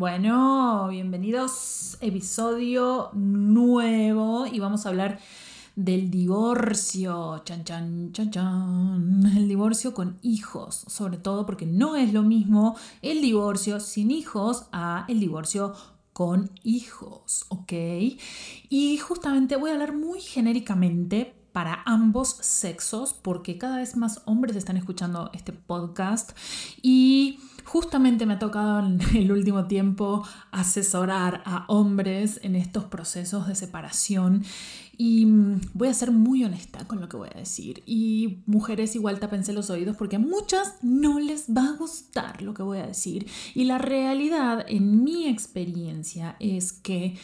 Bueno, bienvenidos, episodio nuevo y vamos a hablar del divorcio, chan chan chan chan, el divorcio con hijos, sobre todo porque no es lo mismo el divorcio sin hijos a el divorcio con hijos, ¿ok? Y justamente voy a hablar muy genéricamente para ambos sexos, porque cada vez más hombres están escuchando este podcast y justamente me ha tocado en el último tiempo asesorar a hombres en estos procesos de separación y mm, voy a ser muy honesta con lo que voy a decir. Y mujeres igual tapense los oídos porque a muchas no les va a gustar lo que voy a decir. Y la realidad en mi experiencia es que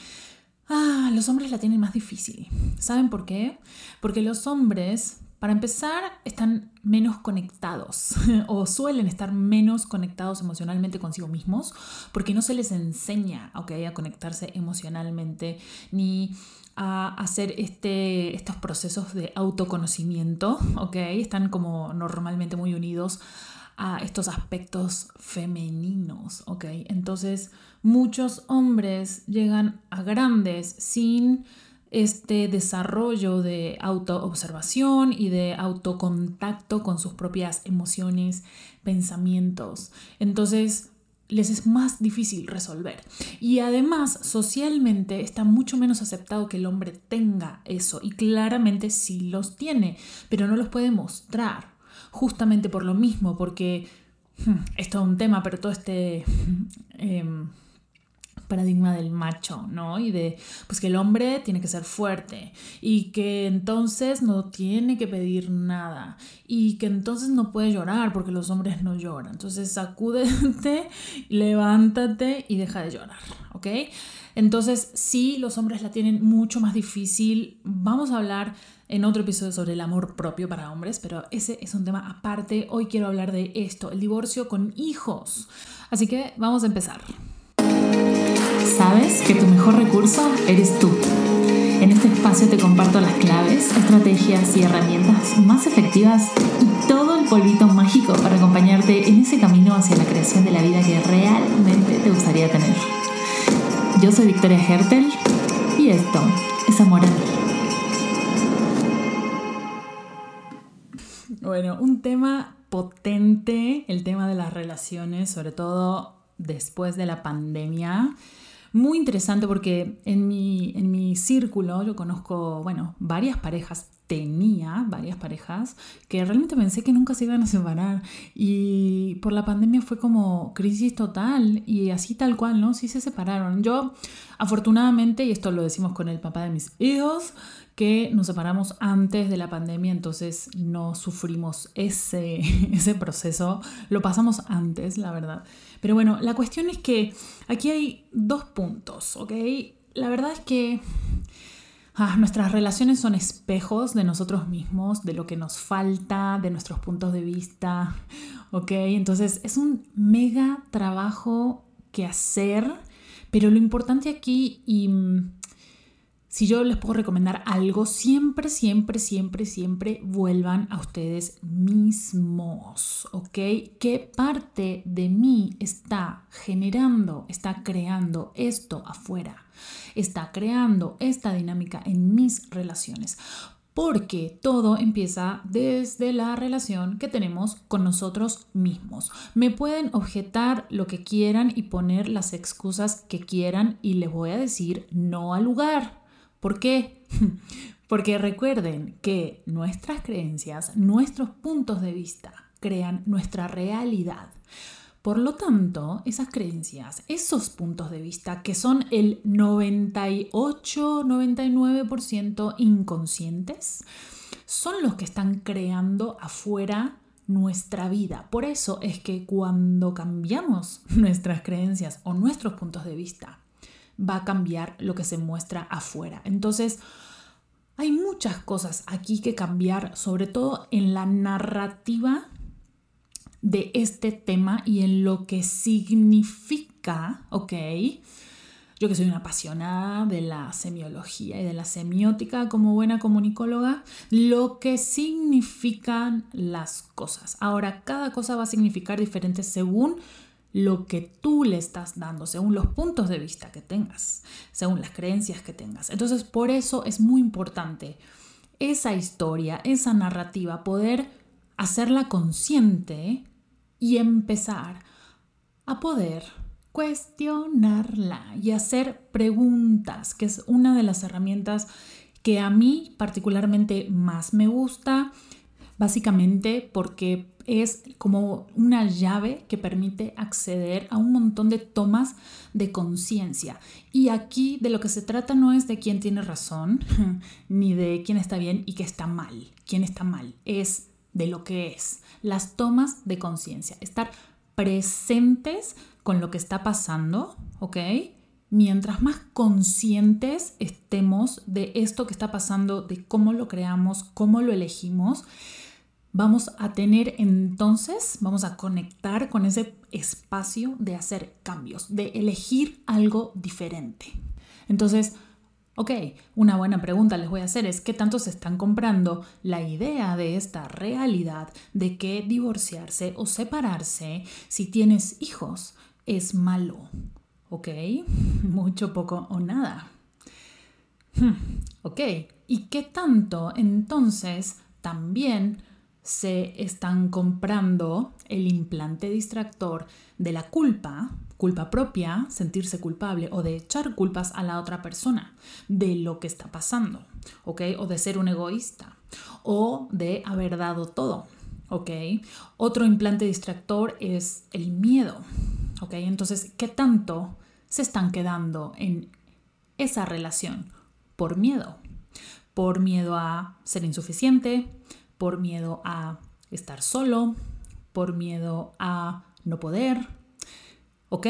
Ah, los hombres la tienen más difícil. ¿Saben por qué? Porque los hombres, para empezar, están menos conectados o suelen estar menos conectados emocionalmente consigo mismos porque no se les enseña okay, a conectarse emocionalmente ni a hacer este, estos procesos de autoconocimiento. Okay? Están como normalmente muy unidos a estos aspectos femeninos, ¿ok? Entonces, muchos hombres llegan a grandes sin este desarrollo de autoobservación y de autocontacto con sus propias emociones, pensamientos. Entonces, les es más difícil resolver. Y además, socialmente está mucho menos aceptado que el hombre tenga eso. Y claramente sí los tiene, pero no los puede mostrar justamente por lo mismo, porque hmm, es un tema, pero todo este em, paradigma del macho, ¿no? Y de, pues que el hombre tiene que ser fuerte y que entonces no tiene que pedir nada y que entonces no puede llorar porque los hombres no lloran. Entonces sacúdete, levántate y deja de llorar, ¿ok? Entonces sí, los hombres la tienen mucho más difícil. Vamos a hablar en otro episodio sobre el amor propio para hombres, pero ese es un tema aparte. Hoy quiero hablar de esto, el divorcio con hijos. Así que vamos a empezar. Sabes que tu mejor recurso eres tú. En este espacio te comparto las claves, estrategias y herramientas más efectivas y todo el polvito mágico para acompañarte en ese camino hacia la creación de la vida que realmente te gustaría tener. Yo soy Victoria Hertel y esto es Amor a mí. Bueno, un tema potente, el tema de las relaciones, sobre todo después de la pandemia. Muy interesante porque en mi, en mi círculo yo conozco, bueno, varias parejas, tenía varias parejas que realmente pensé que nunca se iban a separar y por la pandemia fue como crisis total y así tal cual, ¿no? Sí se separaron. Yo, afortunadamente, y esto lo decimos con el papá de mis hijos, que nos separamos antes de la pandemia, entonces no sufrimos ese, ese proceso, lo pasamos antes, la verdad. Pero bueno, la cuestión es que aquí hay dos puntos, ¿ok? La verdad es que ah, nuestras relaciones son espejos de nosotros mismos, de lo que nos falta, de nuestros puntos de vista, ¿ok? Entonces es un mega trabajo que hacer, pero lo importante aquí y si yo les puedo recomendar algo, siempre, siempre, siempre, siempre vuelvan a ustedes mismos, ¿ok? ¿Qué parte de mí está generando, está creando esto afuera? Está creando esta dinámica en mis relaciones porque todo empieza desde la relación que tenemos con nosotros mismos. Me pueden objetar lo que quieran y poner las excusas que quieran y les voy a decir no al lugar. ¿Por qué? Porque recuerden que nuestras creencias, nuestros puntos de vista crean nuestra realidad. Por lo tanto, esas creencias, esos puntos de vista que son el 98-99% inconscientes, son los que están creando afuera nuestra vida. Por eso es que cuando cambiamos nuestras creencias o nuestros puntos de vista, va a cambiar lo que se muestra afuera. Entonces, hay muchas cosas aquí que cambiar, sobre todo en la narrativa de este tema y en lo que significa, ¿ok? Yo que soy una apasionada de la semiología y de la semiótica como buena comunicóloga, lo que significan las cosas. Ahora, cada cosa va a significar diferente según lo que tú le estás dando, según los puntos de vista que tengas, según las creencias que tengas. Entonces, por eso es muy importante esa historia, esa narrativa, poder hacerla consciente y empezar a poder cuestionarla y hacer preguntas, que es una de las herramientas que a mí particularmente más me gusta, básicamente porque es como una llave que permite acceder a un montón de tomas de conciencia. Y aquí de lo que se trata no es de quién tiene razón, ni de quién está bien y qué está mal. Quién está mal es de lo que es. Las tomas de conciencia. Estar presentes con lo que está pasando, ¿ok? Mientras más conscientes estemos de esto que está pasando, de cómo lo creamos, cómo lo elegimos, vamos a tener entonces, vamos a conectar con ese espacio de hacer cambios, de elegir algo diferente. Entonces, ok, una buena pregunta les voy a hacer es, ¿qué tanto se están comprando la idea de esta realidad de que divorciarse o separarse si tienes hijos es malo? ¿Ok? Mucho, poco o nada. Hmm, ok, ¿y qué tanto entonces también se están comprando el implante distractor de la culpa, culpa propia, sentirse culpable o de echar culpas a la otra persona de lo que está pasando, ¿ok? O de ser un egoísta o de haber dado todo, ¿ok? Otro implante distractor es el miedo, ¿ok? Entonces, ¿qué tanto se están quedando en esa relación por miedo? Por miedo a ser insuficiente, por miedo a estar solo, por miedo a no poder. ¿Ok?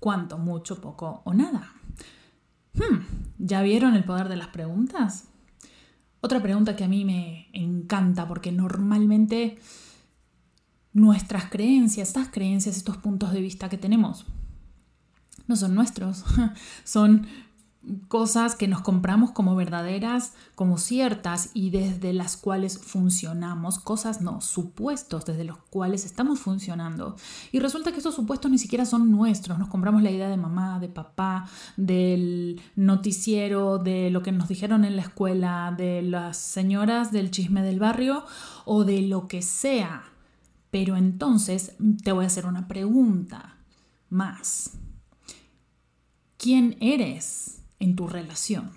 ¿Cuánto? Mucho, poco o nada. Hmm, ¿Ya vieron el poder de las preguntas? Otra pregunta que a mí me encanta porque normalmente nuestras creencias, estas creencias, estos puntos de vista que tenemos, no son nuestros, son cosas que nos compramos como verdaderas, como ciertas y desde las cuales funcionamos, cosas no, supuestos desde los cuales estamos funcionando. Y resulta que estos supuestos ni siquiera son nuestros, nos compramos la idea de mamá, de papá, del noticiero, de lo que nos dijeron en la escuela, de las señoras del chisme del barrio o de lo que sea. Pero entonces te voy a hacer una pregunta más. ¿Quién eres? En tu relación.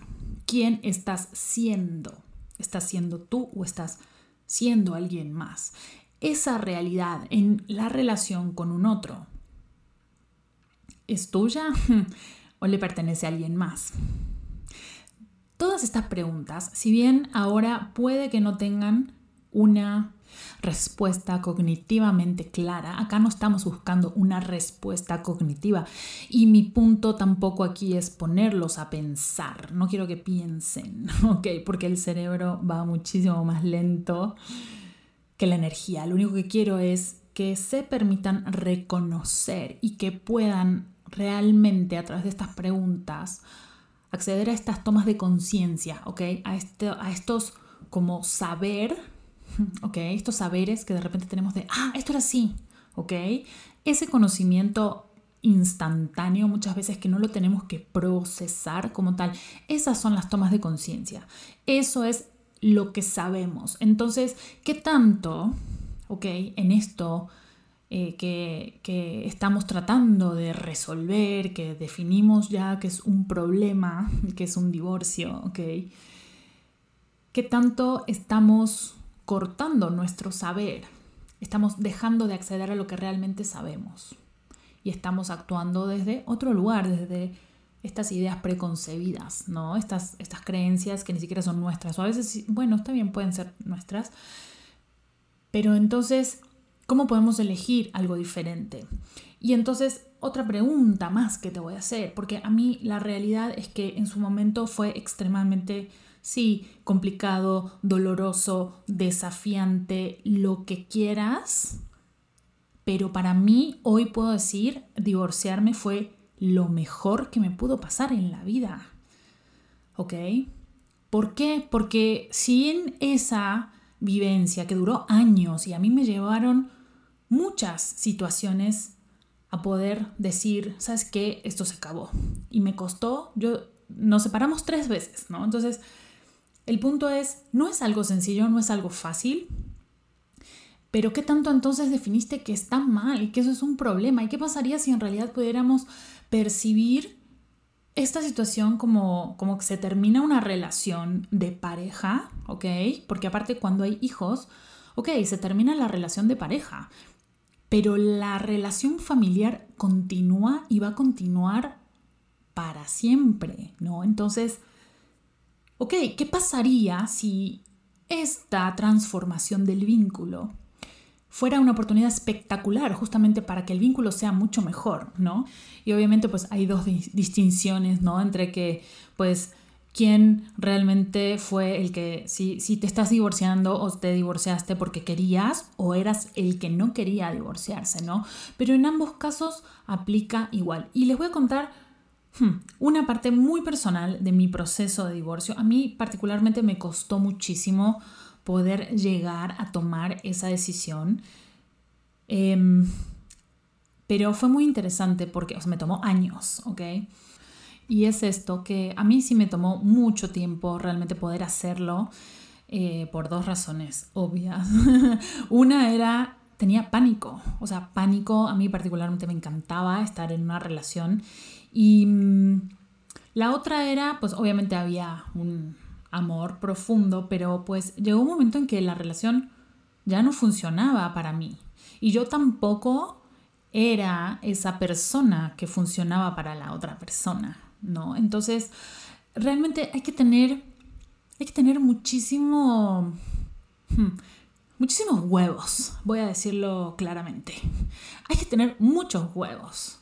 ¿Quién estás siendo? ¿Estás siendo tú o estás siendo alguien más? Esa realidad en la relación con un otro, ¿es tuya o le pertenece a alguien más? Todas estas preguntas, si bien ahora puede que no tengan una respuesta cognitivamente clara. Acá no estamos buscando una respuesta cognitiva y mi punto tampoco aquí es ponerlos a pensar. No quiero que piensen, ¿ok? Porque el cerebro va muchísimo más lento que la energía. Lo único que quiero es que se permitan reconocer y que puedan realmente a través de estas preguntas acceder a estas tomas de conciencia, ¿ok? A, este, a estos como saber ¿ok? Estos saberes que de repente tenemos de, ah, esto era así, ¿ok? Ese conocimiento instantáneo muchas veces que no lo tenemos que procesar como tal. Esas son las tomas de conciencia. Eso es lo que sabemos. Entonces, ¿qué tanto, ok, en esto eh, que, que, estamos tratando de resolver, que definimos ya que es un problema, que es un divorcio, ok? ¿Qué tanto estamos cortando nuestro saber, estamos dejando de acceder a lo que realmente sabemos y estamos actuando desde otro lugar, desde estas ideas preconcebidas, ¿no? Estas, estas creencias que ni siquiera son nuestras, o a veces, bueno, está bien, pueden ser nuestras, pero entonces, ¿cómo podemos elegir algo diferente? Y entonces, otra pregunta más que te voy a hacer, porque a mí la realidad es que en su momento fue extremadamente Sí, complicado, doloroso, desafiante, lo que quieras. Pero para mí, hoy puedo decir, divorciarme fue lo mejor que me pudo pasar en la vida. ¿Ok? ¿Por qué? Porque sin esa vivencia que duró años y a mí me llevaron muchas situaciones a poder decir, ¿sabes qué? Esto se acabó. Y me costó, yo, nos separamos tres veces, ¿no? Entonces, el punto es, no es algo sencillo, no es algo fácil, pero ¿qué tanto entonces definiste que está mal y que eso es un problema? ¿Y qué pasaría si en realidad pudiéramos percibir esta situación como, como que se termina una relación de pareja, ¿ok? Porque aparte cuando hay hijos, ok, se termina la relación de pareja, pero la relación familiar continúa y va a continuar para siempre, ¿no? Entonces, ok, ¿qué pasaría si esta transformación del vínculo fuera una oportunidad espectacular justamente para que el vínculo sea mucho mejor, ¿no? Y obviamente pues hay dos distinciones, ¿no? Entre que pues quién realmente fue el que, si, si te estás divorciando o te divorciaste porque querías o eras el que no quería divorciarse, ¿no? Pero en ambos casos aplica igual. Y les voy a contar una parte muy personal de mi proceso de divorcio. A mí particularmente me costó muchísimo poder llegar a tomar esa decisión. Em, pero fue muy interesante porque me tomó años, ¿ok? Y es esto, que a mí sí me tomó mucho tiempo realmente poder hacerlo eh, por dos razones obvias. una era, tenía pánico, o sea, pánico, a mí particularmente me encantaba estar en una relación. Y mm, la otra era, pues obviamente había un, amor profundo, pero pues llegó un momento en que la relación ya no funcionaba para mí. Y yo tampoco era esa persona que funcionaba para la otra persona, ¿no? Entonces, realmente hay que tener, hay que tener muchísimo, hmm, muchísimos huevos, voy a decirlo claramente. Hay que tener muchos huevos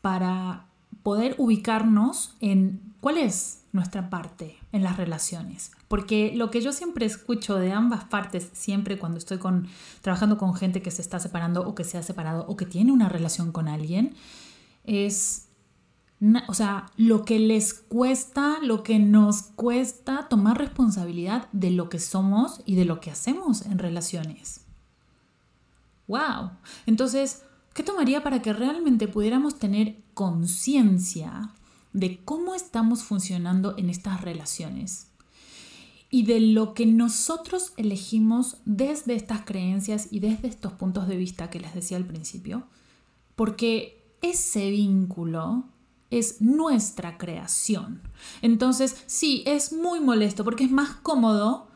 para poder ubicarnos en cuál es nuestra parte en las relaciones. Porque lo que yo siempre escucho de ambas partes, siempre cuando estoy con, trabajando con gente que se está separando o que se ha separado o que tiene una relación con alguien, es, o sea, lo que les cuesta, lo que nos cuesta tomar responsabilidad de lo que somos y de lo que hacemos en relaciones. ¡Wow! Entonces, ¿qué tomaría para que realmente pudiéramos tener conciencia de cómo estamos funcionando en estas relaciones y de lo que nosotros elegimos desde estas creencias y desde estos puntos de vista que les decía al principio, porque ese vínculo es nuestra creación. Entonces, sí, es muy molesto porque es más cómodo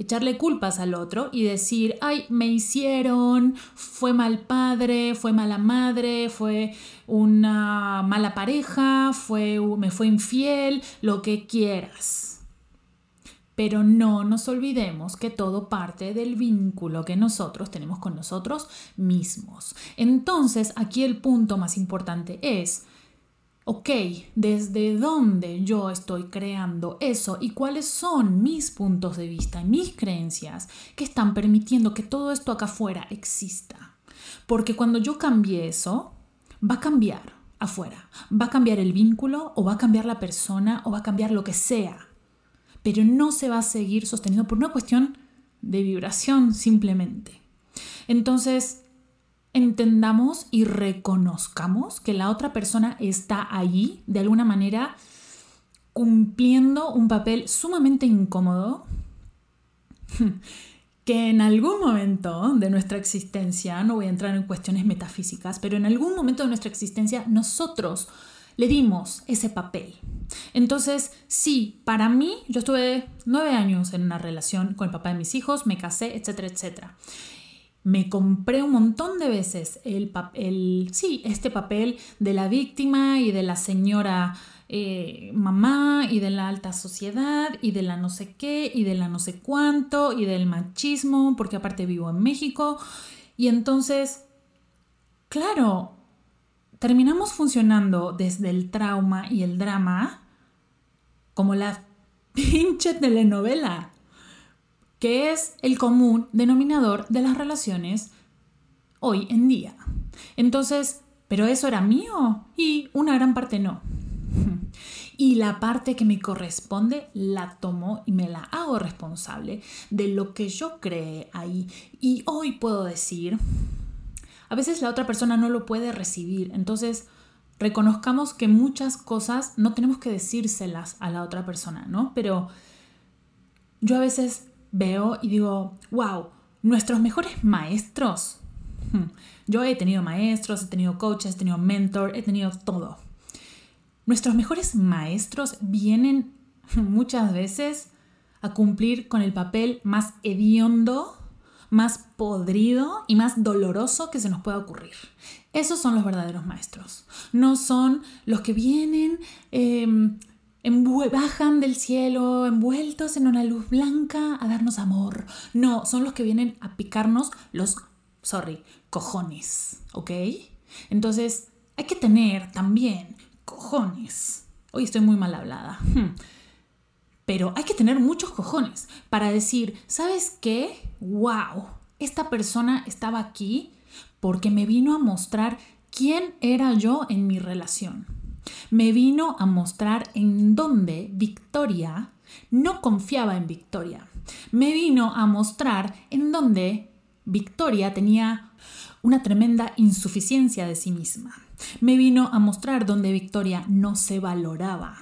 echarle culpas al otro y decir, ay, me hicieron, fue mal padre, fue mala madre, fue una mala pareja, fue, me fue infiel, lo que quieras. Pero no nos olvidemos que todo parte del vínculo que nosotros tenemos con nosotros mismos. Entonces, aquí el punto más importante es, ok, ¿desde dónde yo estoy creando eso y cuáles son mis puntos de vista y mis creencias que están permitiendo que todo esto acá afuera exista? Porque cuando yo cambie eso, va a cambiar afuera, va a cambiar el vínculo o va a cambiar la persona o va a cambiar lo que sea, pero no se va a seguir sosteniendo por una cuestión de vibración simplemente. Entonces, entendamos y reconozcamos que la otra persona está allí de alguna manera cumpliendo un papel sumamente incómodo que en algún momento de nuestra existencia, no voy a entrar en cuestiones metafísicas, pero en algún momento de nuestra existencia nosotros le dimos ese papel. Entonces, sí, para mí, yo estuve nueve años en una relación con el papá de mis hijos, me casé, etcétera, etcétera me compré un montón de veces el papel, sí, este papel de la víctima y de la señora eh, mamá y de la alta sociedad y de la no sé qué y de la no sé cuánto y del machismo, porque aparte vivo en México. Y entonces, claro, terminamos funcionando desde el trauma y el drama como la pinche telenovela que es el común denominador de las relaciones hoy en día. Entonces, ¿pero eso era mío? Y una gran parte no. Y la parte que me corresponde la tomo y me la hago responsable de lo que yo creé ahí. Y hoy puedo decir, a veces la otra persona no lo puede recibir. Entonces, reconozcamos que muchas cosas no tenemos que decírselas a la otra persona, ¿no? Pero yo a veces veo y digo, wow, nuestros mejores maestros. Hmm, yo he tenido maestros, he tenido coaches, he tenido mentor, he tenido todo. Nuestros mejores maestros vienen muchas veces a cumplir con el papel más hediondo, más podrido y más doloroso que se nos pueda ocurrir. Esos son los verdaderos maestros. No son los que vienen, em, bajan del cielo envueltos en una luz blanca a darnos amor. No, son los que vienen a picarnos los, sorry, cojones, ¿ok? Entonces, hay que tener también cojones. Hoy estoy muy mal hablada. Hmm. Pero hay que tener muchos cojones para decir, ¿sabes qué? ¡Wow! Esta persona estaba aquí porque me vino a mostrar quién era yo en mi relación. Me vino a mostrar en dónde Victoria no confiaba en Victoria. Me vino a mostrar en dónde Victoria tenía una tremenda insuficiencia de sí misma. Me vino a mostrar donde Victoria no se valoraba.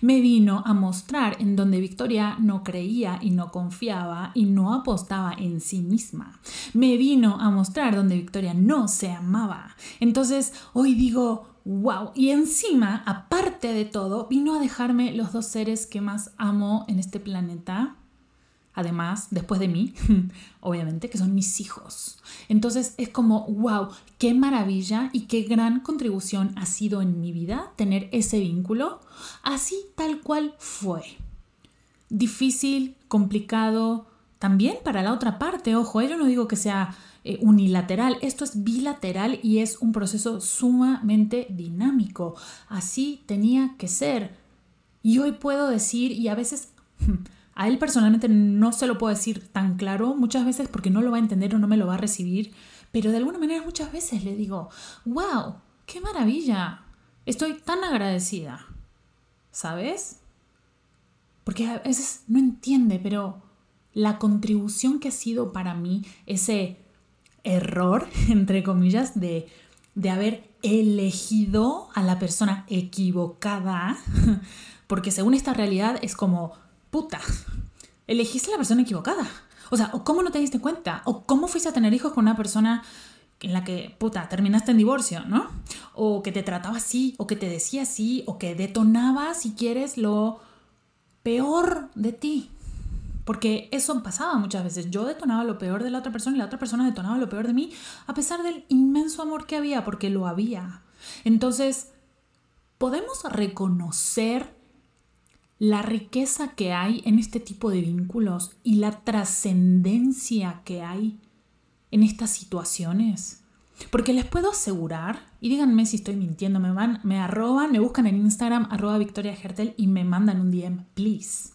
Me vino a mostrar en donde Victoria no creía y no confiaba y no apostaba en sí misma. Me vino a mostrar donde Victoria no se amaba. Entonces hoy digo, wow. Y encima, aparte de todo, vino a dejarme los dos seres que más amo en este planeta además, después de mí, obviamente, que son mis hijos. Entonces es como, wow, qué maravilla y qué gran contribución ha sido en mi vida tener ese vínculo, así tal cual fue. Difícil, complicado, también para la otra parte, ojo, yo no digo que sea eh, unilateral, esto es bilateral y es un proceso sumamente dinámico. Así tenía que ser. Y hoy puedo decir, y a veces A él personalmente no se lo puedo decir tan claro muchas veces porque no lo va a entender o no me lo va a recibir, pero de alguna manera muchas veces le digo, wow, qué maravilla, estoy tan agradecida, ¿sabes? Porque a veces no entiende, pero la contribución que ha sido para mí ese error, entre comillas, de, de haber elegido a la persona equivocada, porque según esta realidad es como puta, elegiste a la persona equivocada. O sea, o cómo no te diste cuenta, o cómo fuiste a tener hijos con una persona en la que, puta, terminaste en divorcio, ¿no? O que te trataba así, o que te decía así, o que detonaba, si quieres, lo peor de ti. Porque eso pasaba muchas veces. Yo detonaba lo peor de la otra persona y la otra persona detonaba lo peor de mí, a pesar del inmenso amor que había, porque lo había. Entonces, podemos reconocer la riqueza que hay en este tipo de vínculos y la trascendencia que hay en estas situaciones. Porque les puedo asegurar, y díganme si estoy mintiendo, me van, me arroban, me buscan en Instagram, arroba Victoria Hertel y me mandan un DM, please.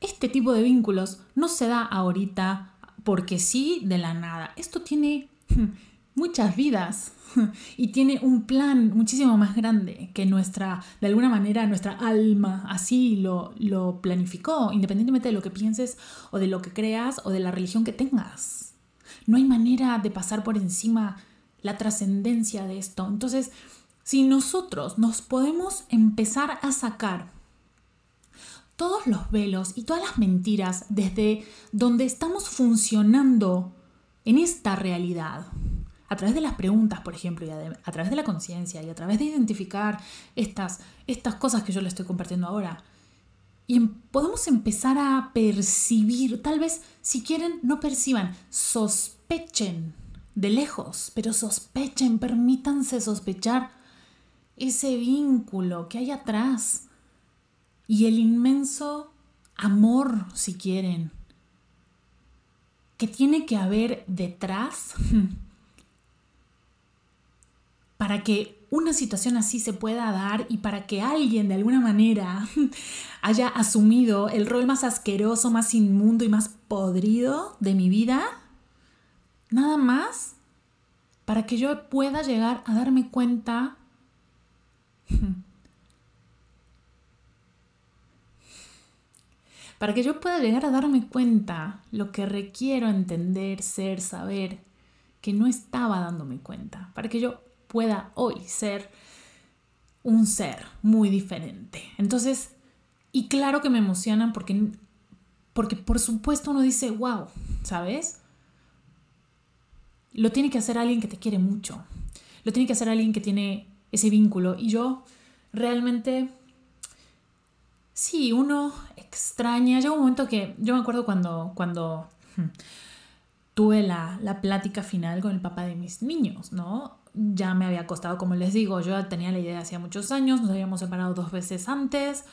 Este tipo de vínculos no se da ahorita porque sí de la nada. Esto tiene muchas vidas y tiene un plan muchísimo más grande que nuestra, de alguna manera, nuestra alma así lo, lo planificó, independientemente de lo que pienses o de lo que creas o de la religión que tengas. No hay manera de pasar por encima la trascendencia de esto. Entonces, si nosotros nos podemos empezar a sacar todos los velos y todas las mentiras desde donde estamos funcionando en esta realidad, a través de las preguntas, por ejemplo, y a, través de la conciencia y a través de identificar estas, estas cosas que yo le estoy compartiendo ahora. Y em, podemos empezar a percibir, tal vez si quieren, no perciban, sospechen de lejos, pero sospechen, permítanse sospechar ese vínculo que hay atrás y el inmenso amor, si quieren, que tiene que haber detrás para que una situación así se pueda dar y para que alguien de alguna manera haya asumido el rol más asqueroso, más inmundo y más podrido de mi vida, nada más para que yo pueda llegar a darme cuenta para que yo pueda llegar a darme cuenta lo que requiero entender, ser, saber que no estaba dándome cuenta, para que yo pueda hoy ser un ser muy diferente. Entonces, y claro que me emocionan porque, porque por supuesto uno dice, wow, ¿sabes? Lo tiene que hacer alguien que te quiere mucho. Lo tiene que hacer alguien que tiene ese vínculo. Y yo realmente, sí, uno extraña. Llega un momento que yo me acuerdo cuando, cuando hmm, tuve la, la plática final con el papá de mis niños, ¿no? Ya me había costado, como les digo, yo tenía la idea hacía muchos años, nos habíamos separado dos veces antes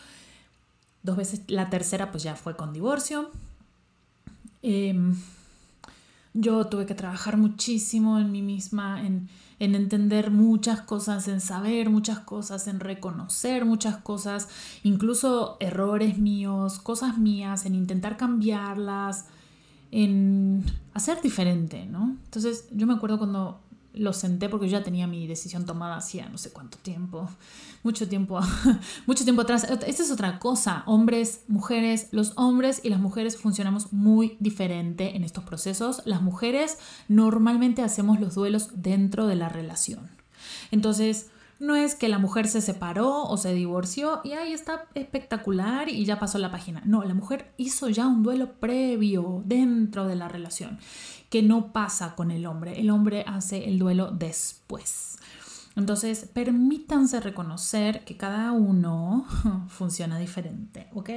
dos veces, la tercera pues ya fue con divorcio. Em, yo tuve que trabajar muchísimo en mí misma, en, en, entender muchas cosas, en saber muchas cosas, en reconocer muchas cosas, incluso errores míos, cosas mías, en intentar cambiarlas, en hacer diferente, ¿no? Entonces yo me acuerdo cuando lo senté porque yo ya tenía mi decisión tomada hacía no sé cuánto tiempo, mucho tiempo, mucho tiempo atrás. Esta es otra cosa, hombres, mujeres, los hombres y las mujeres funcionamos muy diferente en estos procesos. Las mujeres normalmente hacemos los duelos dentro de la relación. Entonces, no es que la mujer se separó o se divorció y ahí está espectacular y ya pasó la página. No, la mujer hizo ya un duelo previo dentro de la relación que no pasa con el hombre. El hombre hace el duelo después. Entonces, permítanse reconocer que cada uno funciona diferente, ¿ok?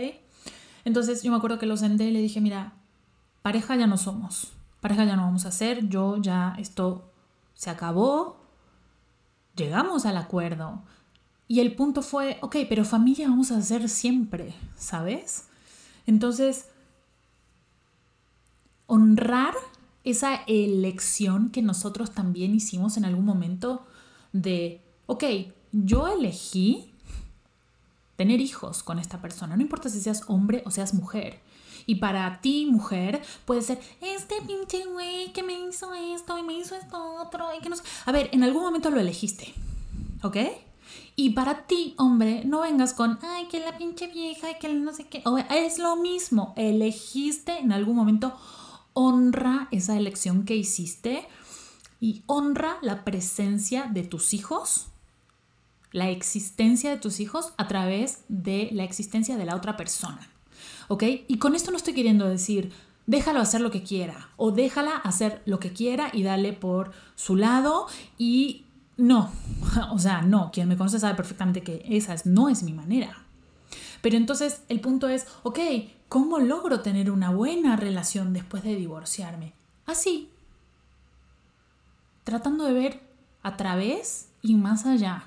Entonces, yo me acuerdo que lo senté y le dije, mira, pareja ya no somos, pareja ya no vamos a ser, yo ya esto se acabó, llegamos al acuerdo. Y el punto fue, ok, pero familia vamos a hacer siempre, ¿sabes? Entonces, honrar esa elección que nosotros también hicimos en algún momento de, ok, yo elegí tener hijos con esta persona, no importa si seas hombre o seas mujer. Y para ti, mujer, puede ser este pinche güey que me hizo esto y me hizo esto otro y que no. A ver, en algún momento lo elegiste, ¿ok? Y para ti, hombre, no vengas con, ay, que la pinche vieja y que no sé qué. Es lo mismo, elegiste en algún momento honra esa elección que hiciste y honra la presencia de tus hijos, la existencia de tus hijos a través de la existencia de la otra persona. ¿Ok? Y con esto no estoy queriendo decir, déjalo hacer lo que quiera o déjala hacer lo que quiera y dale por su lado y no, o sea, no, quien me conoce sabe perfectamente que esa no es mi manera. Pero entonces el punto es, ok, ¿cómo logro tener una buena relación después de divorciarme? Así, tratando de ver a través y más allá,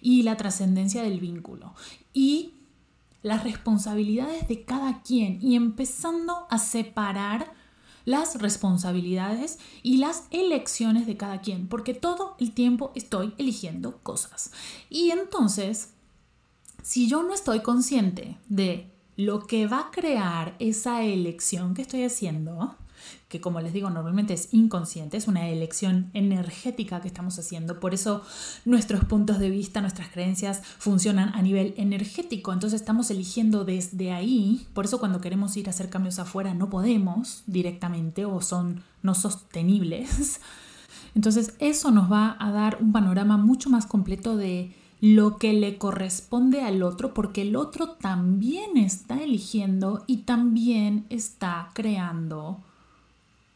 y la trascendencia del vínculo, y las responsabilidades de cada quien, y empezando a separar las responsabilidades y las elecciones de cada quien, porque todo el tiempo estoy eligiendo cosas. Y entonces si yo no estoy consciente de lo que va a crear esa elección que estoy haciendo, que como les digo normalmente es inconsciente, es una elección energética que estamos haciendo, por eso nuestros puntos de vista, nuestras creencias funcionan a nivel energético, entonces estamos eligiendo desde ahí, por eso cuando queremos ir a hacer cambios afuera no podemos directamente o son no sostenibles. Entonces eso nos va a dar un panorama mucho más completo de lo que le corresponde al otro porque el otro también está eligiendo y también está creando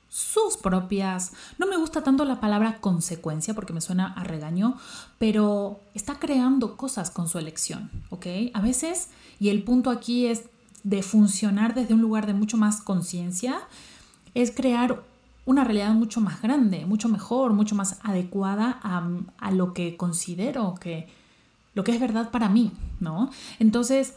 sus propias, no me gusta tanto la palabra consecuencia porque me suena a regaño, pero está creando cosas con su elección, ¿ok? A veces, y el punto aquí es de funcionar desde un lugar de mucho más conciencia, es crear una realidad mucho más grande, mucho mejor, mucho más adecuada a, a lo que considero que lo que es verdad para mí, ¿no? Entonces,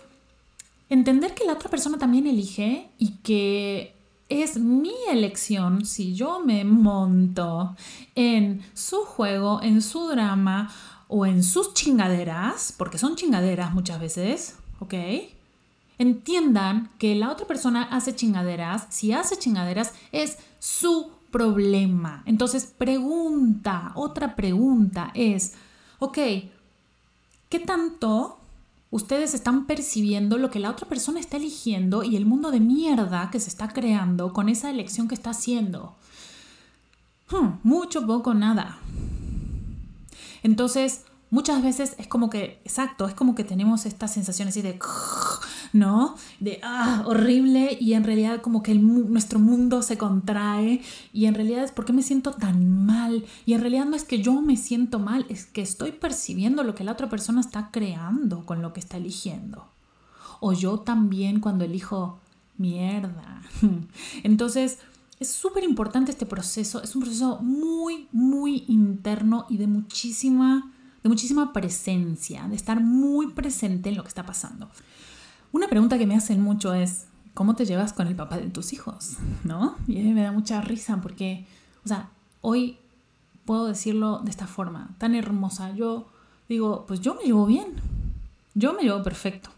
entender que la otra persona también elige y que es mi elección si yo me monto en su juego, en su drama o en sus chingaderas, porque son chingaderas muchas veces, ¿ok? Entiendan que la otra persona hace chingaderas, si hace chingaderas es su problema. Entonces, pregunta, otra pregunta es, ok, ¿Qué tanto ustedes están percibiendo lo que la otra persona está eligiendo y el mundo de mierda que se está creando con esa elección que está haciendo? Hmm, mucho, poco, nada. Entonces, muchas veces es como que, exacto, es como que tenemos esta sensación así de, ¿no? De, ah, horrible y en realidad como que nuestro mundo se contrae y en realidad es porque me siento tan mal y en realidad no es que yo me siento mal, es que estoy percibiendo lo que la otra persona está creando con lo que está eligiendo. O yo también cuando elijo mierda. Entonces, es súper importante este proceso, es un proceso muy, muy interno y de muchísima, de muchísima presencia, de estar muy presente en lo que está pasando. Una pregunta que me hacen mucho es, ¿cómo te llevas con el papá de tus hijos? ¿No? Y a mí me da mucha risa porque, o sea, hoy puedo decirlo de esta forma, tan hermosa. Yo digo, pues yo me llevo bien, yo me llevo perfecto.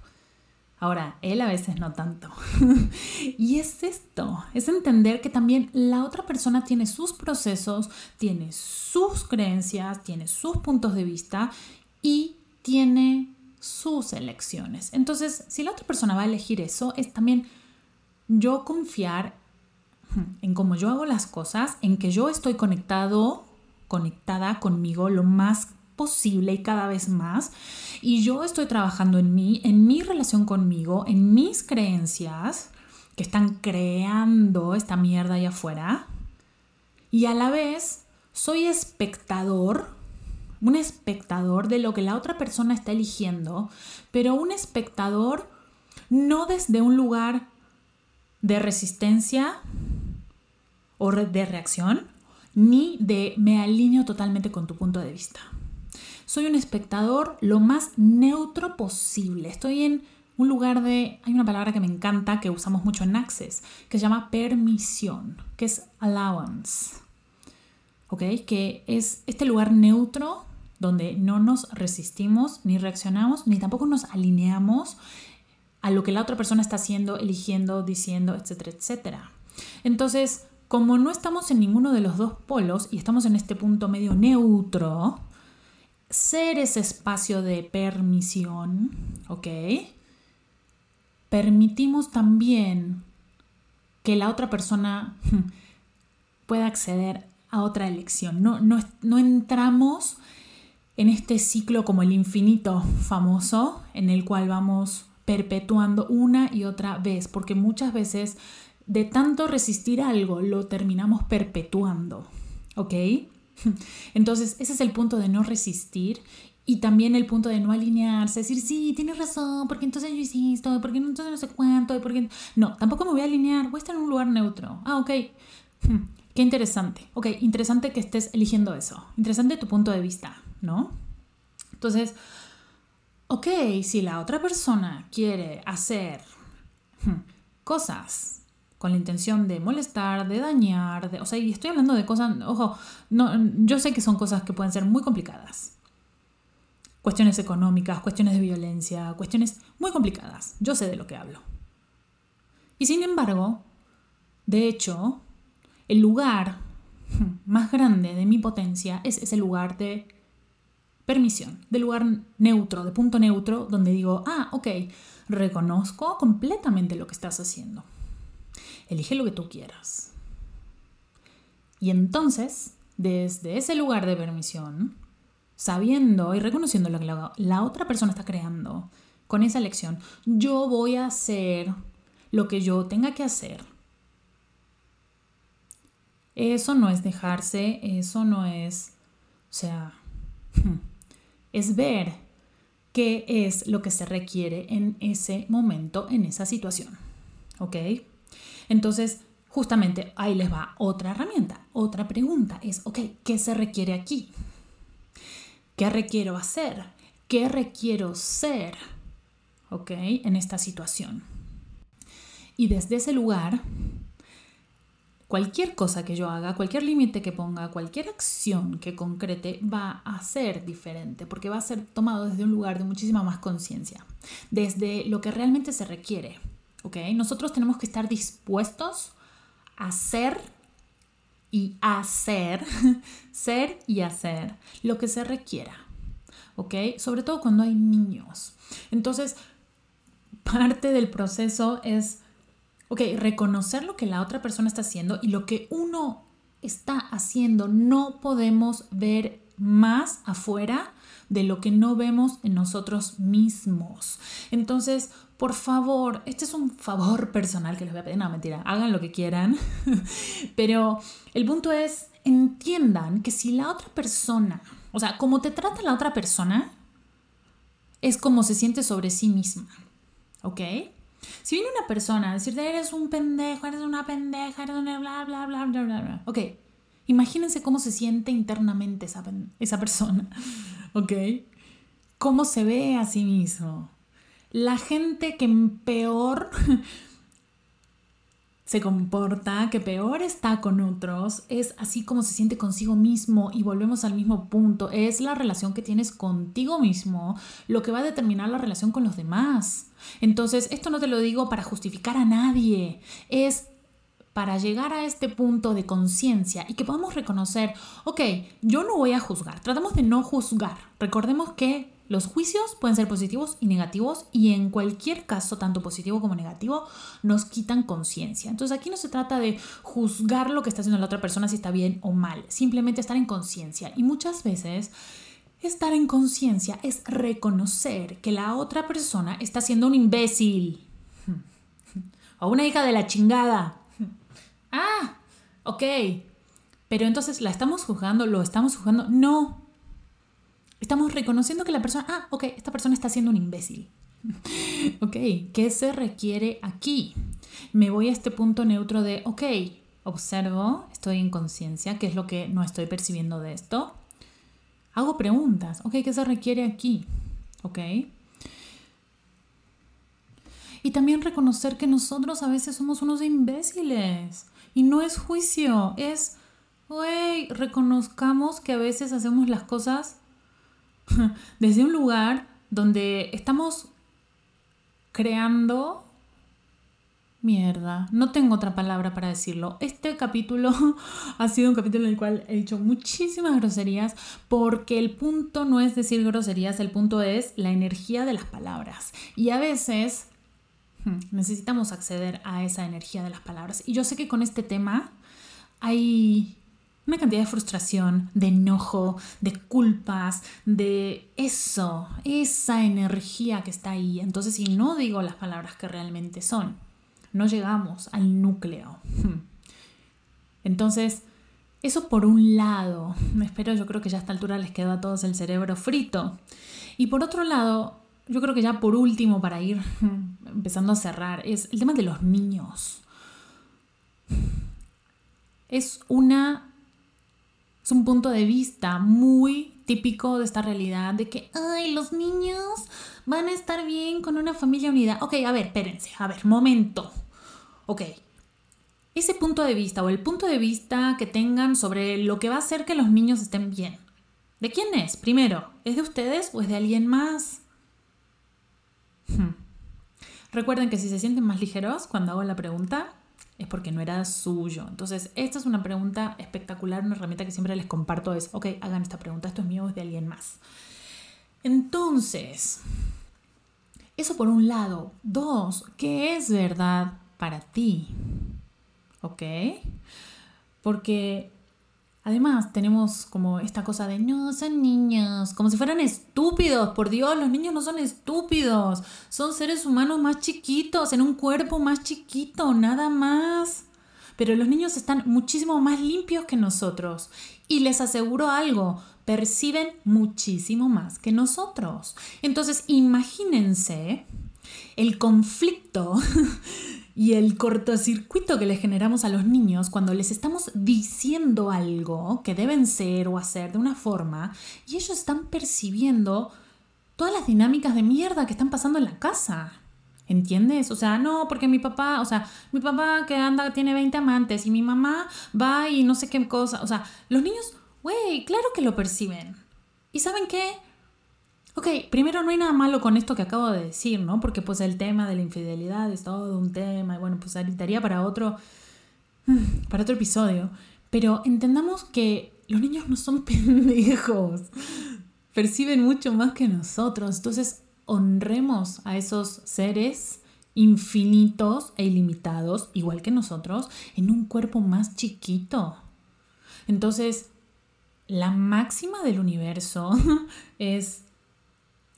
Ahora, él a veces no tanto. y es esto, es entender que también la otra persona tiene sus procesos, tiene sus creencias, tiene sus puntos de vista y tiene sus elecciones. Entonces, si la otra persona va a elegir eso, es también yo confiar en cómo yo hago las cosas, en que yo estoy conectado, conectada conmigo lo más y cada vez más. Y yo estoy trabajando en mí, en mi relación conmigo, en mis creencias que están creando esta mierda allá afuera. Y a la vez soy espectador, un espectador de lo que la otra persona está eligiendo, pero un espectador no desde un lugar de resistencia o de reacción, ni de me alineo totalmente con tu punto de vista. Soy un espectador lo más neutro posible. Estoy en un lugar de, hay una palabra que me encanta que usamos mucho en Access, que se llama permisión, que es allowance. ¿Ok? Que es este lugar neutro donde no nos resistimos, ni reaccionamos, ni tampoco nos alineamos a lo que la otra persona está haciendo, eligiendo, diciendo, etcétera, etcétera. Entonces, como no estamos en ninguno de los dos polos y estamos en este punto medio neutro, ser ese espacio de permisión, ¿ok? Permitimos también que la otra persona pueda acceder a otra elección. No, no, no entramos en este ciclo como el infinito famoso en el cual vamos perpetuando una y otra vez, porque muchas veces de tanto resistir algo lo terminamos perpetuando, ¿ok? Entonces, ese es el punto de no resistir y también el punto de no alinearse, decir, sí, tienes razón, porque entonces yo insisto, porque entonces no sé cuánto, porque... No, tampoco me voy a alinear, voy a estar en un lugar neutro. Ah, ok. Qué interesante. Ok, interesante que estés eligiendo eso. Interesante tu punto de vista, ¿no? Entonces, ok, si la otra persona quiere hacer cosas con la intención de molestar, de dañar, de, o sea, y estoy hablando de cosas, ojo, no, yo sé que son cosas que pueden ser muy complicadas. Cuestiones económicas, cuestiones de violencia, cuestiones muy complicadas. Yo sé de lo que hablo. Y sin embargo, de hecho, el lugar más grande de mi potencia es ese lugar de permisión, de lugar neutro, de punto neutro, donde digo, ah, ok, reconozco completamente lo que estás haciendo. Elige lo que tú quieras. Y entonces, desde ese lugar de permisión, sabiendo y reconociendo lo que la, otra persona está creando con esa elección, yo voy a hacer lo que yo tenga que hacer. Eso no es dejarse, eso no es, o sea, es ver qué es lo que se requiere en ese momento, en esa situación. ¿Ok? Entonces, justamente ahí les va otra herramienta, otra pregunta. Es, ok, ¿qué se requiere aquí? ¿Qué requiero hacer? ¿Qué requiero ser? ¿Ok? En esta situación. Y desde ese lugar, cualquier cosa que yo haga, cualquier límite que ponga, cualquier acción que concrete va a ser diferente, porque va a ser tomado desde un lugar de muchísima más conciencia, desde lo que realmente se requiere. Nosotros tenemos que estar dispuestos a ser y hacer, ser y hacer lo que se requiera, ¿ok? Sobre todo cuando hay niños. Entonces, parte del proceso es, ok, reconocer lo que la otra persona está haciendo y lo que uno está haciendo. No podemos ver más afuera de lo que no vemos en nosotros mismos. Entonces, por favor, este es un favor personal que les voy a pedir. No, mentira, hagan lo que quieran. Pero el punto es, entiendan que si la otra persona, o sea, como te trata la otra persona, es como se siente sobre sí misma. ¿Ok? Si viene una persona a decirte, eres un pendejo, eres una pendeja, eres una bla, bla, bla, bla, bla, bla. Ok, imagínense cómo se siente internamente esa, esa persona. ¿Ok? ¿Cómo se ve a sí mismo? La gente que peor se comporta, que peor está con otros, es así como se siente consigo mismo y volvemos al mismo punto, es la relación que tienes contigo mismo lo que va a determinar la relación con los demás. Entonces, esto no te lo digo para justificar a nadie, es para llegar a este punto de conciencia y que podamos reconocer, ok, yo no voy a juzgar, tratamos de no juzgar. Recordemos que los juicios pueden ser positivos y negativos y en cualquier caso, tanto positivo como negativo, nos quitan conciencia. Entonces aquí no se trata de juzgar lo que está haciendo la otra persona si está bien o mal, simplemente estar en conciencia. Y muchas veces estar en conciencia es reconocer que la otra persona está siendo un imbécil o una hija de la chingada. Ah, ok. Pero entonces la estamos juzgando, lo estamos juzgando. No, Estamos reconociendo que la persona, ah, ok, esta persona está siendo un imbécil. ok, ¿qué se requiere aquí? Me voy a este punto neutro de, ok, observo, estoy en conciencia, ¿qué es lo que no estoy percibiendo de esto? Hago preguntas, ok, ¿qué se requiere aquí? Ok. Y también reconocer que nosotros a veces somos unos imbéciles. Y no es juicio, es, güey, reconozcamos que a veces hacemos las cosas desde un lugar donde estamos creando mierda. No tengo otra palabra para decirlo. Este capítulo ha sido un capítulo en el cual he dicho muchísimas groserías porque el punto no es decir groserías, el punto es la energía de las palabras. Y a veces hmm, necesitamos acceder a esa energía de las palabras. Y yo sé que con este tema hay una cantidad de frustración, de enojo, de culpas, de eso, esa energía que está ahí. Entonces, si no digo las palabras que realmente son, no llegamos al núcleo. Entonces, eso por un lado, espero, yo creo que ya a esta altura les quedó a todos el cerebro frito. Y por otro lado, yo creo que ya por último, para ir empezando a cerrar, es el tema de los niños. Es una un punto de vista muy típico de esta realidad de que, ay, los niños van a estar bien con una familia unida. Ok, a ver, espérense, a ver, momento. Ok, ese punto de vista o el punto de vista que tengan sobre lo que va a hacer que los niños estén bien. ¿De quién es? Primero, ¿es de ustedes o es de alguien más? Hmm. Recuerden que si se sienten más ligeros cuando hago la pregunta, es porque no era suyo. Entonces, esta es una pregunta espectacular, una herramienta que siempre les comparto es, ok, hagan esta pregunta, esto es mío es de alguien más. Entonces, eso por un lado. Dos, ¿qué es verdad para ti? ¿Ok? Porque Además, tenemos como esta cosa de no son niños, como si fueran estúpidos. Por Dios, los niños no son estúpidos. Son seres humanos más chiquitos, en un cuerpo más chiquito, nada más. Pero los niños están muchísimo más limpios que nosotros. Y les aseguro algo, perciben muchísimo más que nosotros. Entonces, imagínense el conflicto y el cortocircuito que le generamos a los niños cuando les estamos diciendo algo que deben ser o hacer de una forma y ellos están percibiendo todas las dinámicas de mierda que están pasando en la casa. ¿Entiendes? O sea, no, porque mi papá, o sea, mi papá que anda tiene 20 amantes y mi mamá va y no sé qué cosa. O sea, los niños, güey, claro que lo perciben. ¿Y saben qué? Ok, primero no hay nada malo con esto que acabo de decir, ¿no? Porque pues el tema de la infidelidad es todo un tema y bueno, pues daría para otro, para otro episodio. Pero entendamos que los niños no son pendejos, perciben mucho más que nosotros. Entonces honremos a esos seres infinitos e ilimitados, igual que nosotros, en un cuerpo más chiquito. Entonces, la máxima del universo es,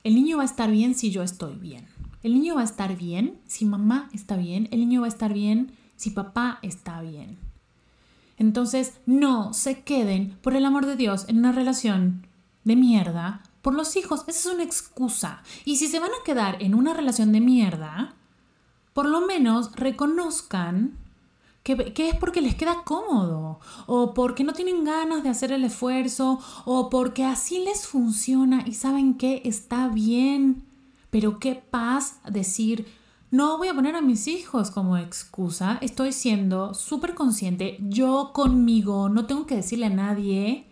el niño va a estar bien si yo estoy bien. El niño va a estar bien si mamá está bien. El niño va a estar bien si papá está bien. Entonces, no se queden, por el amor de Dios, en una relación de mierda por los hijos. Esa es una excusa. Y si se van a quedar en una relación de mierda, por lo menos reconozcan que, es porque les queda cómodo, o porque no tienen ganas de hacer el esfuerzo, o porque así les funciona y saben que está bien. Pero qué paz decir, no voy a poner a mis hijos como excusa, estoy siendo súper consciente, yo conmigo, no tengo que decirle a nadie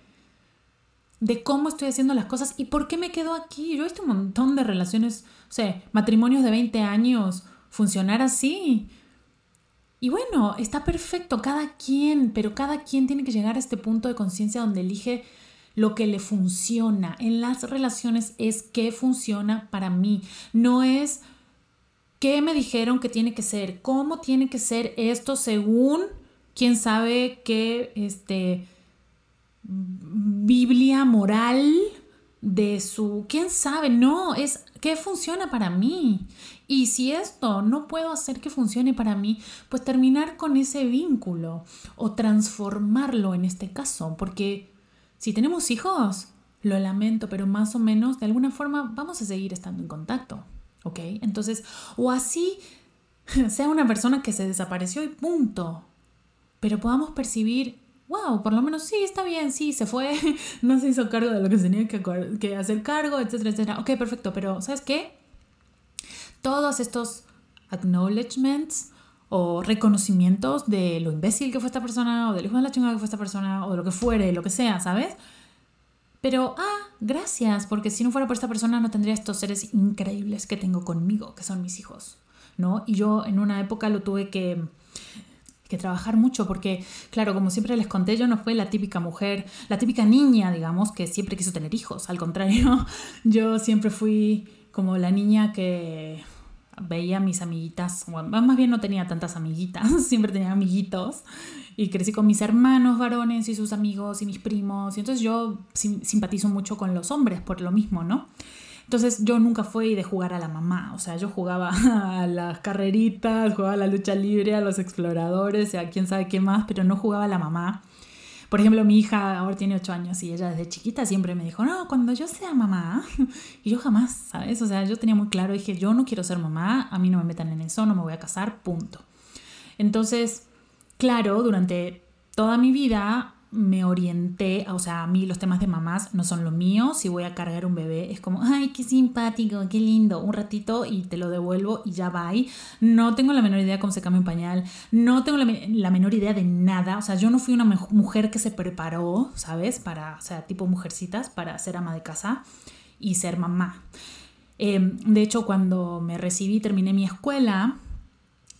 de cómo estoy haciendo las cosas y por qué me quedo aquí. Yo he visto un montón de relaciones, o sea, matrimonios de 20 años funcionar así. Y bueno, está perfecto, cada quien, pero cada quien tiene que llegar a este punto de conciencia donde elige lo que le funciona. En las relaciones es qué funciona para mí, no es qué me dijeron que tiene que ser, cómo tiene que ser esto según quién sabe qué este Biblia moral de su, quién sabe, no, es qué funciona para mí. Y si esto no puedo hacer que funcione para mí, pues terminar con ese vínculo o transformarlo en este caso, porque si tenemos hijos, lo lamento, pero más o menos de alguna forma vamos a seguir estando en contacto, ¿ok? Entonces, o así sea una persona que se desapareció y punto, pero podamos percibir wow, por lo menos sí, está bien, sí, se fue, no se hizo cargo de lo que tenía que, que, hacer cargo, etcétera, etcétera. Ok, perfecto, pero ¿sabes qué? Todos estos acknowledgements o reconocimientos de lo imbécil que fue esta persona o del hijo de la chingada que fue esta persona o de lo que fuere, lo que sea, ¿sabes? Pero, ah, gracias, porque si no fuera por esta persona no tendría estos seres increíbles que tengo conmigo, que son mis hijos, ¿no? Y yo en una época lo tuve que, que trabajar mucho porque, claro, como siempre les conté, yo no fui la típica mujer, la típica niña, digamos, que siempre quiso tener hijos, al contrario, yo siempre fui como la niña que veía mis amiguitas, más bien no tenía tantas amiguitas, siempre tenía amiguitos, y crecí con mis hermanos varones y sus amigos y mis primos, y entonces yo simpatizo mucho con los hombres por lo mismo, ¿no? Entonces yo nunca fui de jugar a la mamá, o sea, yo jugaba a las carreritas, jugaba a la lucha libre, a los exploradores, a quién sabe qué más, pero no jugaba a la mamá. Por ejemplo, mi hija ahora tiene 8 años y ella desde chiquita siempre me dijo, no, cuando yo sea mamá, y yo jamás, ¿sabes? O sea, yo tenía muy claro, dije, yo no quiero ser mamá, a mí no me metan en eso, no me voy a casar, punto. Entonces, claro, durante toda mi vida me orienté, o sea, a mí los temas de mamás no son lo mío, si voy a cargar un bebé es como, ay, qué simpático, qué lindo, un ratito y te lo devuelvo y ya va. No tengo la menor idea cómo se cambia un pañal, no tengo la, menor idea de nada, o sea, yo no fui una mujer que se preparó, ¿sabes? Para, o sea, tipo mujercitas, para ser ama de casa y ser mamá. Em, de hecho, cuando me recibí, terminé mi escuela,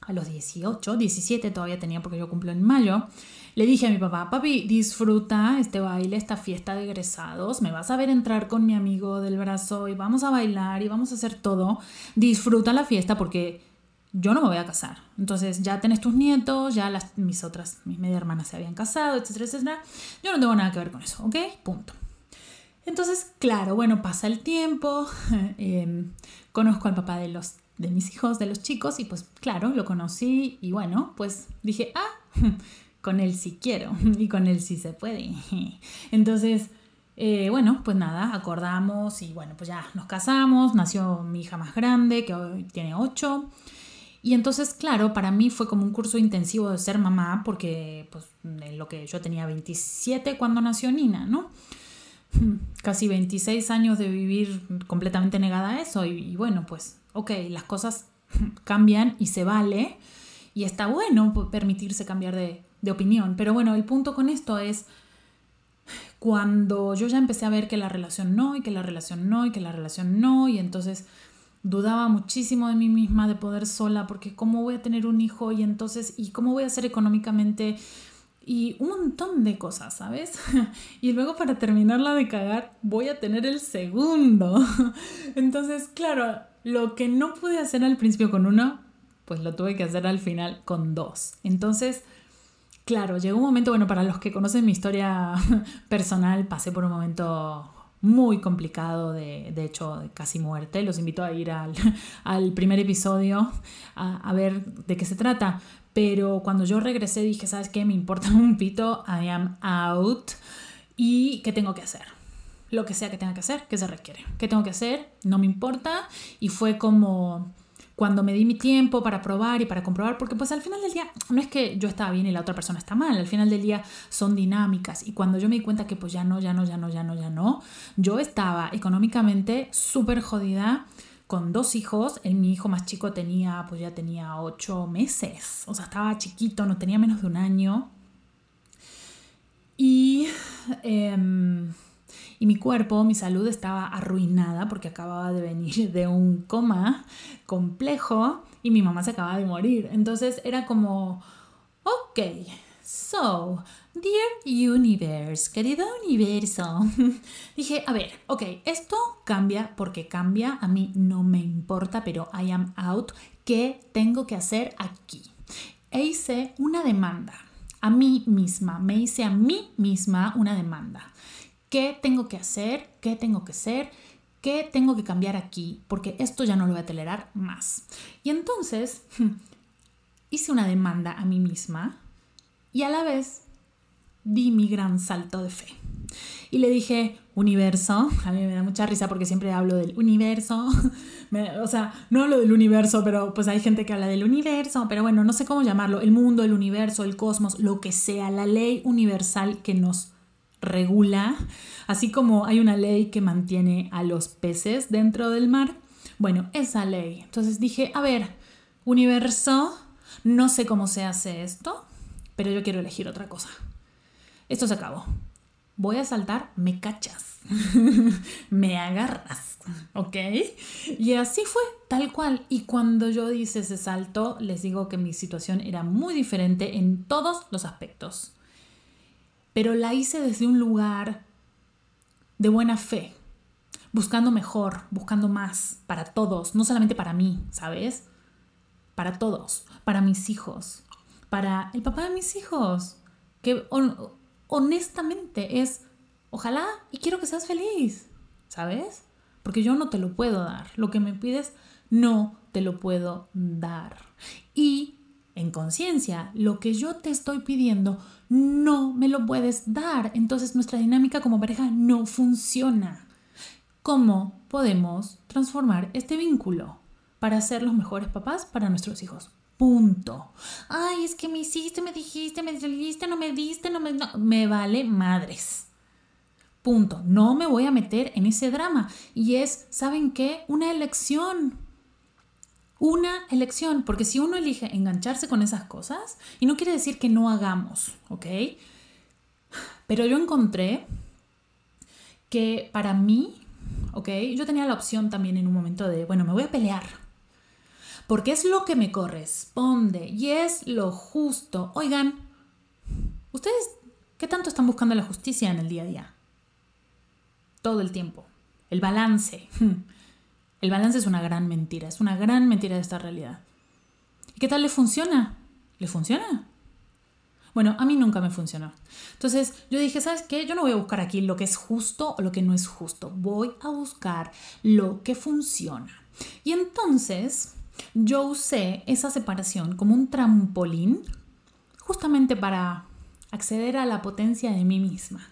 a los 18, 17 todavía tenía porque yo cumplo en mayo, le dije a mi papá, papi, disfruta este baile, esta fiesta de egresados, me vas a ver entrar con mi amigo del brazo y vamos a bailar y vamos a hacer todo. Disfruta la fiesta porque yo no me voy a casar. Entonces ya tenés tus nietos, ya las, mis otras, mis media hermanas se habían casado, etcétera, etcétera. Yo no tengo nada que ver con eso, ¿ok? Punto. Entonces, claro, bueno, pasa el tiempo, em, conozco al papá de los de mis hijos, de los chicos, y pues claro, lo conocí y bueno, pues dije, ah, con él sí quiero y con él sí se puede. Entonces, eh, bueno, pues nada, acordamos y bueno, pues ya nos casamos, nació mi hija más grande, que hoy tiene 8. Y entonces, claro, para mí fue como un curso intensivo de ser mamá, porque pues en lo que yo tenía 27 cuando nació Nina, ¿no? Casi 26 años de vivir completamente negada a eso y, y bueno, pues, ok, las cosas cambian y se vale y está bueno permitirse cambiar de, de opinión. Pero bueno, el punto con esto es cuando yo ya empecé a ver que la relación no, y que la relación no, y que la relación no, y entonces dudaba muchísimo de mí misma de poder sola, porque cómo voy a tener un hijo y entonces, y cómo voy a ser económicamente, y un montón de cosas, ¿sabes? y luego para terminarla de cagar, voy a tener el segundo. entonces, claro, lo que no pude hacer al principio con uno, pues lo tuve que hacer al final con dos. Entonces, claro, llegó un momento, bueno, para los que conocen mi historia personal, pasé por un momento muy complicado, de, de hecho, de casi muerte. Los invito a ir al, al primer episodio a, a, ver de qué se trata. Pero cuando yo regresé dije, ¿sabes qué? Me importa un pito, I am out. ¿Y qué tengo que hacer? Lo que sea que tenga que hacer, ¿qué se requiere? ¿Qué tengo que hacer? No me importa. Y fue como cuando me di mi tiempo para probar y para comprobar, porque pues al final del día no es que yo estaba bien y la otra persona está mal, al final del día son dinámicas. Y cuando yo me di cuenta que pues ya no, ya no, ya no, ya no, ya no, yo estaba económicamente súper jodida con dos hijos, el, mi hijo más chico tenía pues ya tenía ocho meses, o sea estaba chiquito, no tenía menos de un año. Y... Eh, y mi cuerpo, mi salud estaba arruinada porque acababa de venir de un coma complejo y mi mamá se acababa de morir. Entonces era como, ok, so, dear universe, querido universo, dije, a ver, ok, esto cambia porque cambia, a mí no me importa, pero I am out, ¿qué tengo que hacer aquí? E hice una demanda a mí misma, me hice a mí misma una demanda qué tengo que hacer, qué tengo que ser, qué tengo que cambiar aquí, porque esto ya no lo voy a tolerar más. Y entonces hice una demanda a mí misma y a la vez di mi gran salto de fe. Y le dije, universo, a mí me da mucha risa porque siempre hablo del universo, o sea, no hablo del universo, pero pues hay gente que habla del universo, pero bueno, no sé cómo llamarlo, el mundo, el universo, el cosmos, lo que sea, la ley universal que nos regula, así como hay una ley que mantiene a los peces dentro del mar. Bueno, esa ley. Entonces dije, a ver, universo, no sé cómo se hace esto, pero yo quiero elegir otra cosa. Esto se acabó. Voy a saltar, me cachas, me agarras, ¿ok? Y así fue, tal cual. Y cuando yo hice ese salto, les digo que mi situación era muy diferente en todos los aspectos pero la hice desde un lugar de buena fe, buscando mejor, buscando más para todos, no solamente para mí, ¿sabes? Para todos, para mis hijos, para el papá de mis hijos, que honestamente es, ojalá y quiero que seas feliz, ¿sabes? Porque yo no te lo puedo dar, lo que me pides no te lo puedo dar. Y en conciencia, lo que yo te estoy pidiendo no me lo puedes dar. Entonces nuestra dinámica como pareja no funciona. ¿Cómo podemos transformar este vínculo para ser los mejores papás para nuestros hijos? Punto. Ay, es que me hiciste, me dijiste, me dijiste, no me diste, no me... me vale madres. Punto. No me voy a meter en ese drama. Y es, ¿saben qué? Una elección una elección, porque si uno elige engancharse con esas cosas, y no quiere decir que no hagamos, ¿ok? Pero yo encontré que para mí, ¿ok? Yo tenía la opción también en un momento de, bueno, me voy a pelear, porque es lo que me corresponde y es lo justo. Oigan, ¿ustedes qué tanto están buscando la justicia en el día a día? Todo el tiempo. El balance. El balance es una gran mentira, es una gran mentira de esta realidad. ¿Y qué tal le funciona? ¿Le funciona? Bueno, a mí nunca me funcionó. Entonces yo dije, ¿sabes qué? Yo no voy a buscar aquí lo que es justo o lo que no es justo. Voy a buscar lo que funciona. Y entonces yo usé esa separación como un trampolín justamente para acceder a la potencia de mí misma.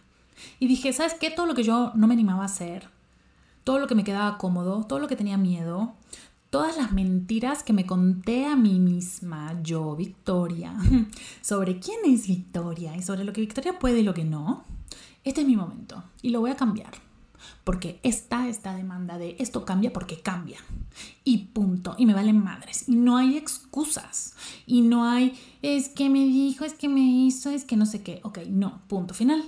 Y dije, ¿sabes qué? Todo lo que yo no me animaba a hacer, todo lo que me quedaba cómodo, todo lo que tenía miedo, todas las mentiras que me conté a mí misma, yo, Victoria, sobre quién es Victoria y sobre lo que Victoria puede y lo que no, este es mi momento y lo voy a cambiar. Porque está esta demanda de esto cambia porque cambia. Y punto. Y me valen madres. Y no hay excusas. Y no hay es que me dijo, es que me hizo, es que no sé qué. Ok, no. Punto final.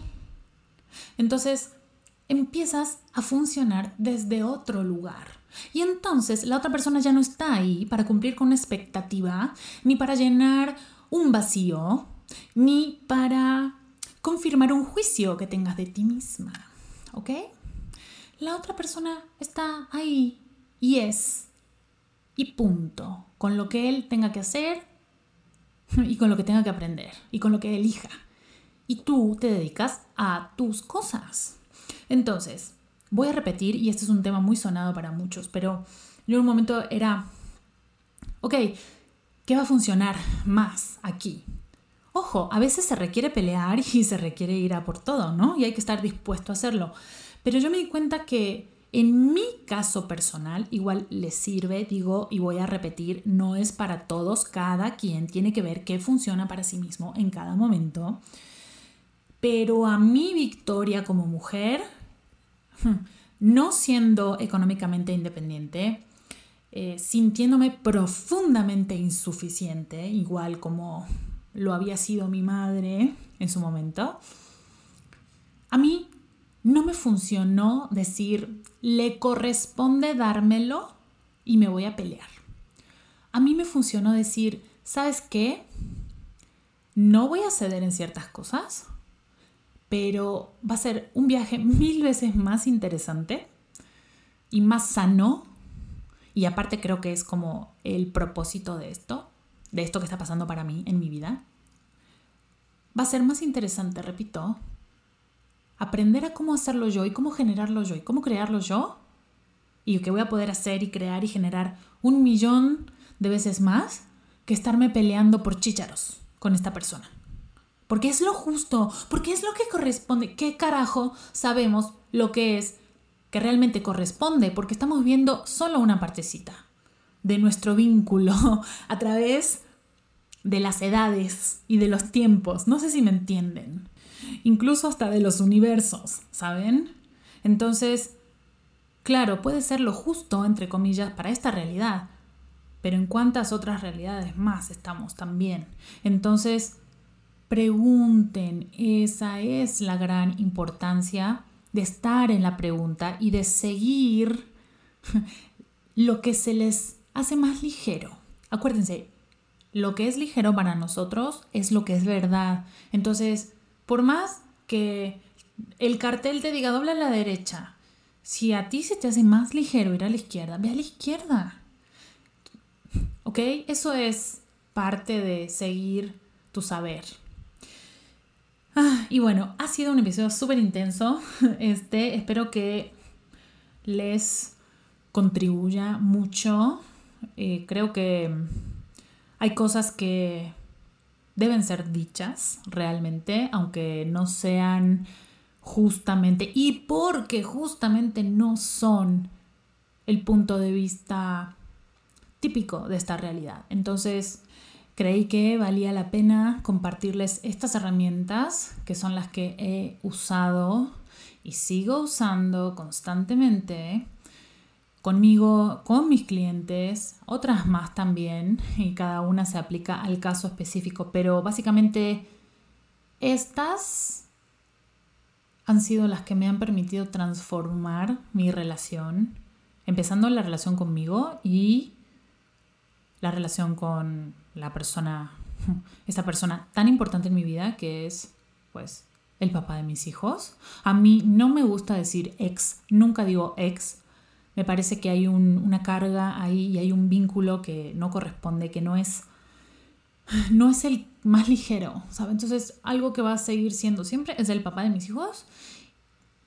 Entonces, empiezas a funcionar desde otro lugar. Y entonces la otra persona ya no está ahí para cumplir con una expectativa, ni para llenar un vacío, ni para confirmar un juicio que tengas de ti misma. ¿Ok? La otra persona está ahí y es. Y punto. Con lo que él tenga que hacer, y con lo que tenga que aprender y con lo que elija. Y tú te dedicas a tus cosas. Entonces, voy a repetir, y este es un tema muy sonado para muchos, pero yo en un momento era, ok, ¿qué va a funcionar más aquí? Ojo, a veces se requiere pelear y se requiere ir a por todo, ¿no? Y hay que estar dispuesto a hacerlo. Pero yo me di cuenta que en mi caso personal, igual les sirve, digo, y voy a repetir, no es para todos, cada quien tiene que ver qué funciona para sí mismo en cada momento. Pero a mi victoria como mujer, no siendo económicamente independiente, eh, sintiéndome profundamente insuficiente, igual como lo había sido mi madre en su momento, a mí no me funcionó decir, le corresponde dármelo y me voy a pelear. A mí me funcionó decir, ¿sabes qué? No voy a ceder en ciertas cosas, pero va a ser un viaje mil veces más interesante y más sano. Y aparte creo que es como el propósito de esto, de esto que está pasando para mí en mi vida. Va a ser más interesante, repito, aprender a cómo hacerlo yo y cómo generarlo yo y cómo crearlo yo y que voy a poder hacer y crear y generar un millón de veces más que estarme peleando por chícharos con esta persona. Porque es lo justo, porque es lo que corresponde. ¿Qué carajo sabemos lo que es que realmente corresponde? Porque estamos viendo solo una partecita de nuestro vínculo a través de las edades y de los tiempos. No sé si me entienden incluso hasta de los universos, ¿saben? Entonces, claro, puede ser lo justo, entre comillas, para esta realidad, pero en cuántas otras realidades más estamos también. Entonces, pregunten, esa es la gran importancia de estar en la pregunta y de seguir lo que se les hace más ligero. Acuérdense, lo que es ligero para nosotros es lo que es verdad. Entonces, por más que el cartel te diga dobla a la derecha, si a ti se te hace más ligero ir a la izquierda, ve a la izquierda. ¿Ok? Eso es parte de seguir tu saber. Ah, y bueno, ha sido un episodio súper intenso. Este, espero que les contribuya mucho. Eh, creo que hay cosas que deben ser dichas realmente, aunque no sean justamente, y porque justamente no son el punto de vista típico de esta realidad. Entonces, creí que valía la pena compartirles estas herramientas, que son las que he usado y sigo usando constantemente conmigo, con mis clientes, otras más también, y cada una se aplica al caso específico, pero básicamente estas han sido las que me han permitido transformar mi relación, empezando la relación conmigo y la relación con la persona, esta persona tan importante en mi vida que es, pues, el papá de mis hijos. A mí no me gusta decir ex, nunca digo ex, me parece que hay una carga ahí y hay un vínculo que no corresponde, que no es, no es el más ligero, ¿sabe? Entonces, algo que va a seguir siendo siempre es el papá de mis hijos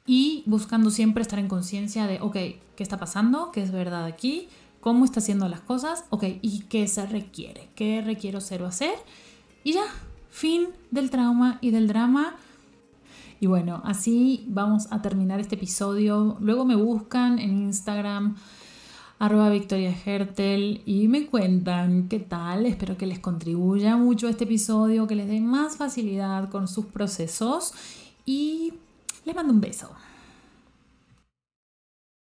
y buscando siempre estar en conciencia de, ok, ¿qué está pasando? ¿Qué es verdad aquí? ¿Cómo está haciendo las cosas? Ok, ¿y qué se requiere? ¿Qué requiero ser o hacer? Y ya, fin del trauma y del drama. Y bueno, así vamos a terminar este episodio. Luego me buscan en Instagram arroba Victoria Hertel y me cuentan qué tal. Espero que les contribuya mucho este episodio, que les dé más facilidad con sus procesos y les mando un beso.